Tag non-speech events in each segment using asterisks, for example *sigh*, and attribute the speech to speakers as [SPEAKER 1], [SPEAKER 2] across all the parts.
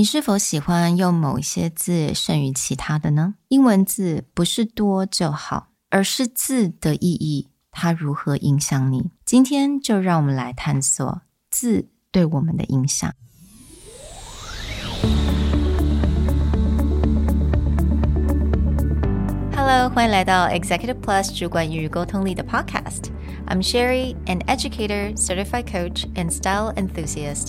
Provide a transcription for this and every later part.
[SPEAKER 1] 你是否喜欢用某一些字胜于其他的呢？英文字不是多就好，而是字的意义，它如何影响你？今天就让我们来探索字对我们的影响。Hello，欢迎来到 Executive Plus 主管与沟通力的 Podcast。I'm Sherry, an educator, certified coach, and style enthusiast.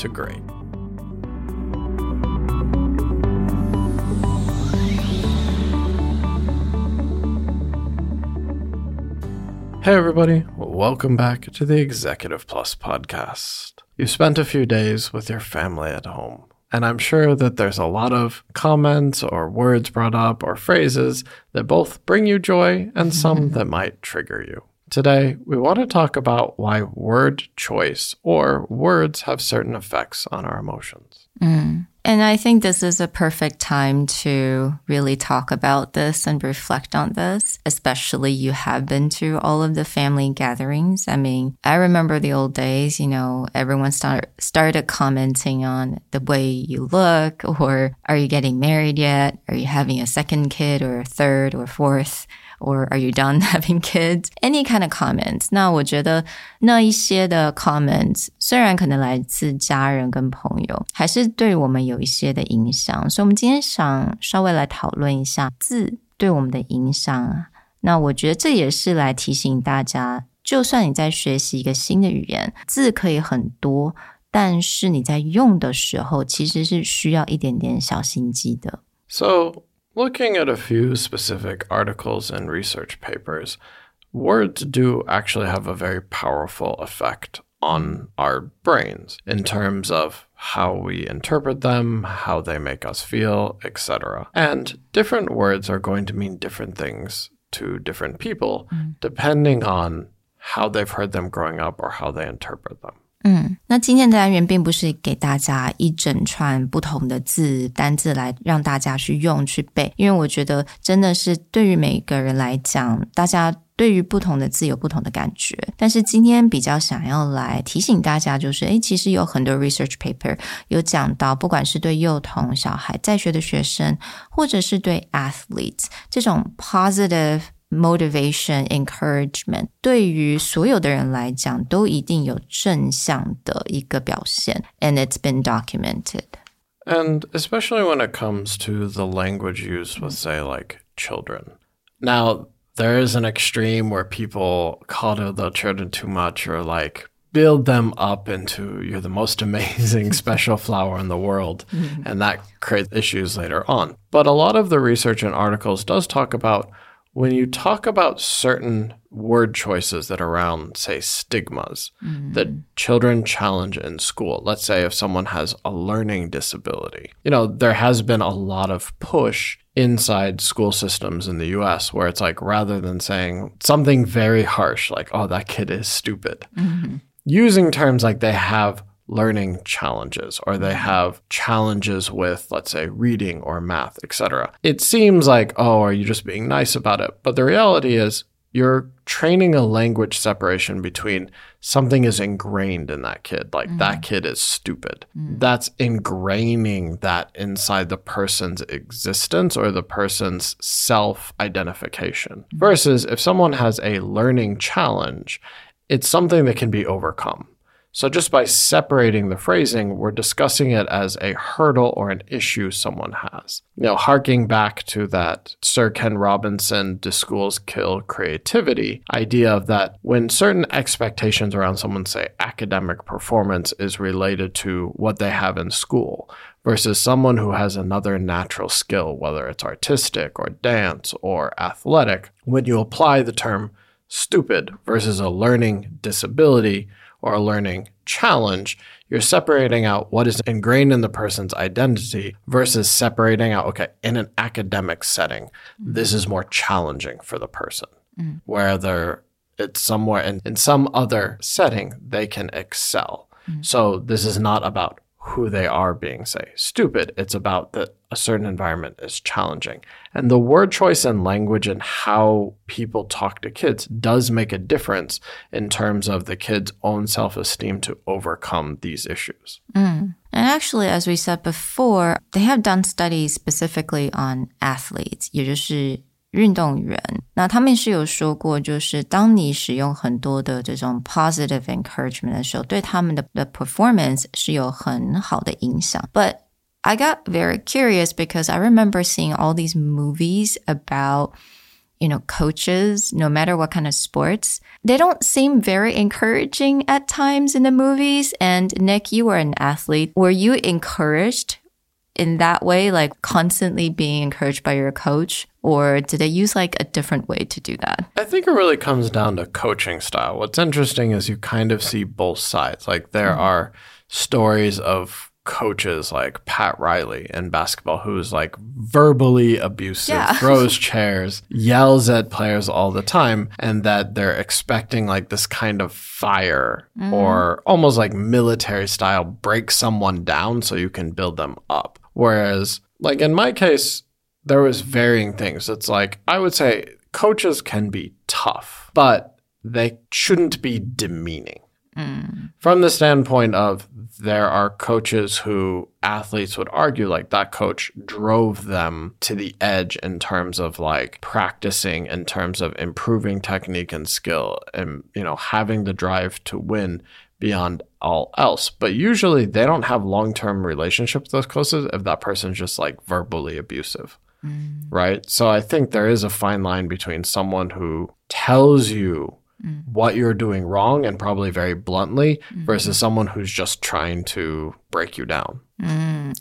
[SPEAKER 2] to. Hey, everybody, welcome back to the Executive Plus podcast. You've spent a few days with your family at home, and I'm sure that there's a lot of comments or words brought up or phrases that both bring you joy and some *laughs* that might trigger you. Today, we want to talk about why word choice or words have certain effects on our emotions.
[SPEAKER 1] Mm. And I think this is a perfect time to really talk about this and reflect on this, especially you have been to all of the family gatherings. I mean, I remember the old days, you know, everyone start, started commenting on the way you look or are you getting married yet? Are you having a second kid or a third or fourth? or are you done having kids? Any kind of comments. 那我觉得那一些的 comments 虽然可能来自家人跟朋友，还是对我们有一些的影响。所以，我们今天想稍微来讨论一下字对我们的影响。那我觉得这也是来提醒大家，就算你在学习一个新的语言，字可以很多，但是你在用的时候，其实是需要一点点小心机的。
[SPEAKER 2] So Looking at a few specific articles and research papers, words do actually have a very powerful effect on our brains in terms of how we interpret them, how they make us feel, etc. And different words are going to mean different things to different people mm. depending on how they've heard them growing up or how they interpret them.
[SPEAKER 1] 嗯，那今天的单元并不是给大家一整串不同的字单字来让大家去用去背，因为我觉得真的是对于每个人来讲，大家对于不同的字有不同的感觉。但是今天比较想要来提醒大家，就是诶，其实有很多 research paper 有讲到，不管是对幼童、小孩、在学的学生，或者是对 athletes 这种 positive。motivation encouragement 对于所有的人来讲都一定有正向的一个表现，and it's been documented.
[SPEAKER 2] And especially when it comes to the language used with, say, like children. Now, there is an extreme where people coddle the children too much or like build them up into you're the most amazing *laughs* special flower in the world mm-hmm. and that creates issues later on but a lot of the research and articles does talk about when you talk about certain word choices that are around, say, stigmas mm. that children challenge in school, let's say if someone has a learning disability, you know, there has been a lot of push inside school systems in the US where it's like rather than saying something very harsh, like, oh, that kid is stupid, mm-hmm. using terms like they have learning challenges or they have challenges with let's say reading or math etc it seems like oh are you just being nice about it but the reality is you're training a language separation between something is ingrained in that kid like mm. that kid is stupid mm. that's ingraining that inside the person's existence or the person's self identification mm. versus if someone has a learning challenge it's something that can be overcome so, just by separating the phrasing, we're discussing it as a hurdle or an issue someone has. You know, harking back to that Sir Ken Robinson, do schools kill creativity idea of that when certain expectations around someone, say, academic performance is related to what they have in school versus someone who has another natural skill, whether it's artistic or dance or athletic, when you apply the term stupid versus a learning disability, or a learning challenge, you're separating out what is ingrained in the person's identity versus separating out, okay, in an academic setting, mm-hmm. this is more challenging for the person. Mm. Whether it's somewhere in, in some other setting, they can excel. Mm. So this is not about who they are being, say, stupid. It's about that a certain environment is challenging. And the word choice and language and how people talk to kids does make a difference in terms of the kids' own self esteem to overcome these issues.
[SPEAKER 1] And actually, as we said before, they have done studies specifically on athletes, 也就是 运动员。那他们是有说过，就是当你使用很多的这种 positive encouragement 的时候，对他们的的 performance 是有很好的影响。But I got very curious because I remember seeing all these movies about you know, coaches, no matter what kind of sports, they don't seem very encouraging at times in the movies. And Nick, you were an athlete. Were you encouraged in that way, like constantly being encouraged by your coach? Or did they use like a different way to do that?
[SPEAKER 2] I think it really comes down to coaching style. What's interesting is you kind of see both sides. Like there mm-hmm. are stories of coaches like Pat Riley in basketball who's like verbally abusive,
[SPEAKER 1] Yeah. *laughs*
[SPEAKER 2] throws chairs, yells at players all the time, and that they're expecting like this kind of fire mm-hmm. or almost like military style break someone down so you can build them up. Whereas, like in my case, there was varying things. It's like I would say coaches can be tough, but they shouldn't be demeaning. Mm. From the standpoint of there are coaches who athletes would argue like that coach drove them to the edge in terms of like practicing in terms of improving technique and skill and you know having the drive to win beyond all else. But usually they don't have long-term relationships with those coaches if that person's just like verbally abusive mm. right? So i think there is a fine line between someone who tells you mm. what you're doing wrong and probably very bluntly mm. versus someone who's just trying to break you down.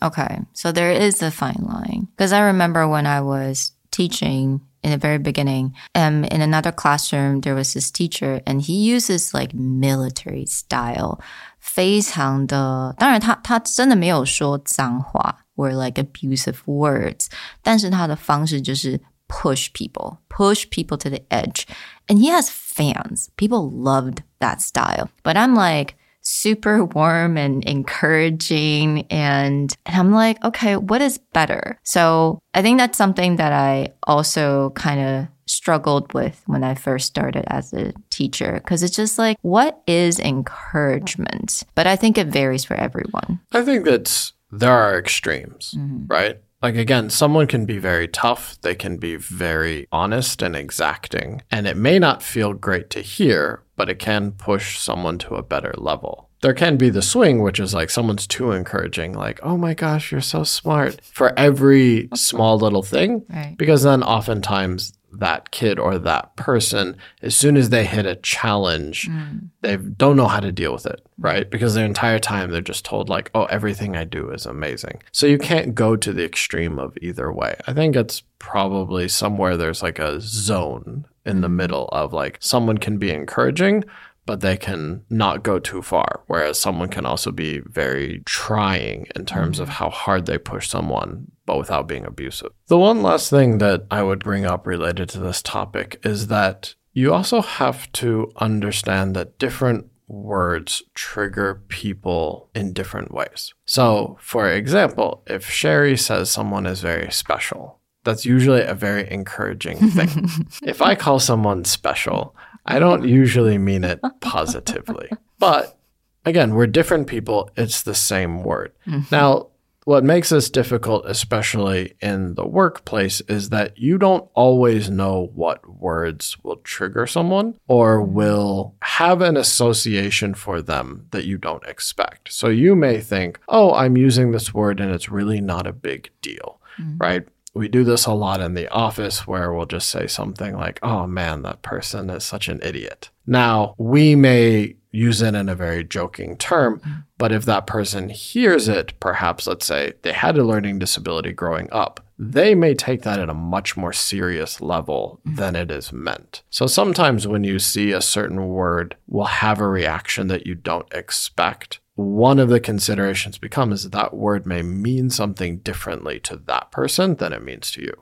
[SPEAKER 1] Okay, so there is a fine line. Because I remember when I was teaching in the very beginning, um, in another classroom, there was this teacher, and he uses like military style. 非常的，当然他他真的没有说脏话 or like abusive words，但是他的方式就是 push people, push people to the edge. And he has fans. People loved that style. But I'm like super warm and encouraging. And, and I'm like, okay, what is better? So I think that's something that I also kind of struggled with when I first started as a teacher because it's just like, what is encouragement? But I think it varies for everyone.
[SPEAKER 2] I think that there are extremes, mm-hmm. right? Like, again, someone can be very tough, they can be very honest and exacting, and it may not feel great to hear, but it can push someone to a better level. There can be the swing, which is like someone's too encouraging, like, oh my gosh, you're so smart for every small little thing.
[SPEAKER 1] Right.
[SPEAKER 2] Because then oftentimes that kid or that person, as soon as they hit a challenge, mm. they don't know how to deal with it, right? Because their entire time they're just told, like, oh, everything I do is amazing. So you can't go to the extreme of either way. I think it's probably somewhere there's like a zone in the mm. middle of like someone can be encouraging. But they can not go too far, whereas someone can also be very trying in terms of mm-hmm. how hard they push someone, but without being abusive. The one last thing that I would bring up related to this topic is that you also have to understand that different words trigger people in different ways. So, for example, if Sherry says someone is very special, that's usually a very encouraging thing. *laughs* if I call someone special, I don't usually mean it *laughs* positively. *laughs* But again, we're different people. It's the same word. Mm-hmm. Now, what makes this difficult, especially in the workplace, is that you don't always know what words will trigger someone or mm-hmm. will have an association for them that you don't expect. So you may think, oh, I'm using this word and it's really not a big deal, mm-hmm. right? We do this a lot in the office where we'll just say something like, oh man, that person is such an idiot. Now, we may use it in a very joking term, mm-hmm. but if that person hears it, perhaps let's say they had a learning disability growing up, they may take that at a much more serious level mm-hmm. than it is meant. So sometimes when you see a certain word will have a reaction that you don't expect one of the considerations becomes that word may mean something differently to that person than it means to you.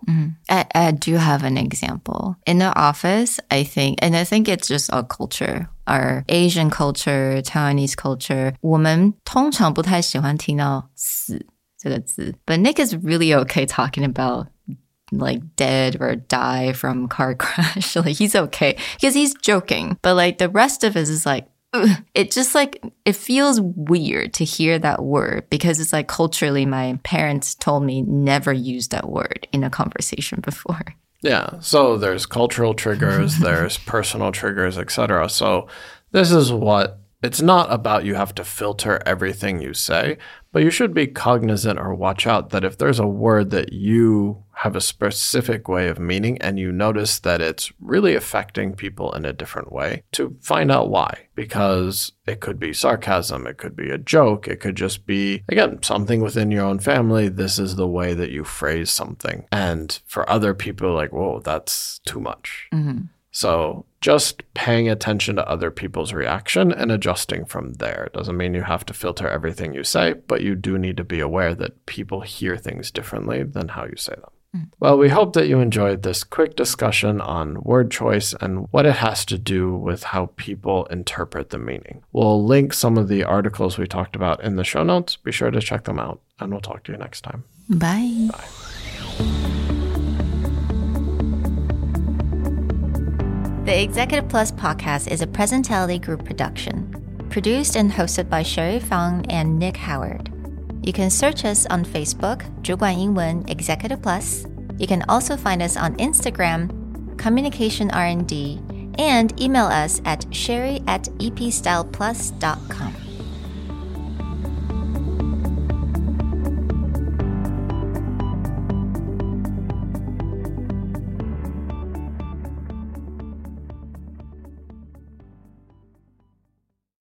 [SPEAKER 1] I, I do have an example. In the office, I think, and I think it's just our culture, our Asian culture, Taiwanese culture, 我们通常不太喜欢听到死这个字. But Nick is really okay talking about like dead or die from car crash. *laughs* like he's okay because he's joking. But like the rest of us is like, ugh. *sighs* it just like it feels weird to hear that word because it's like culturally my parents told me never use that word in a conversation *laughs* before.
[SPEAKER 2] Yeah. So there's cultural triggers, *laughs* there's personal triggers, etc. So this is what it's not about you have to filter everything you say, but you should be cognizant or watch out that if there's a word that you have a specific way of meaning and you notice that it's really affecting people in a different way, to find out why. Because it could be sarcasm, it could be a joke, it could just be, again, something within your own family. This is the way that you phrase something. And for other people, like, whoa, that's too much. Mm-hmm. So just paying attention to other people's reaction and adjusting from there. Doesn't mean you have to filter everything you say, but you do need to be aware that people hear things differently than how you say them. Mm. Well, we hope that you enjoyed this quick discussion on word choice and what it has to do with how people interpret the meaning. We'll link some of the articles we talked about in the show notes. Be sure to check them out, and we'll talk to you next time.
[SPEAKER 1] Bye. The Executive Plus podcast is a Presentality Group production, produced and hosted by Sherry Fang and Nick Howard. You can search us on Facebook, 主管英文 Executive Plus. You can also find us on Instagram, Communication R&D, and email us at sherry at epstyleplus.com.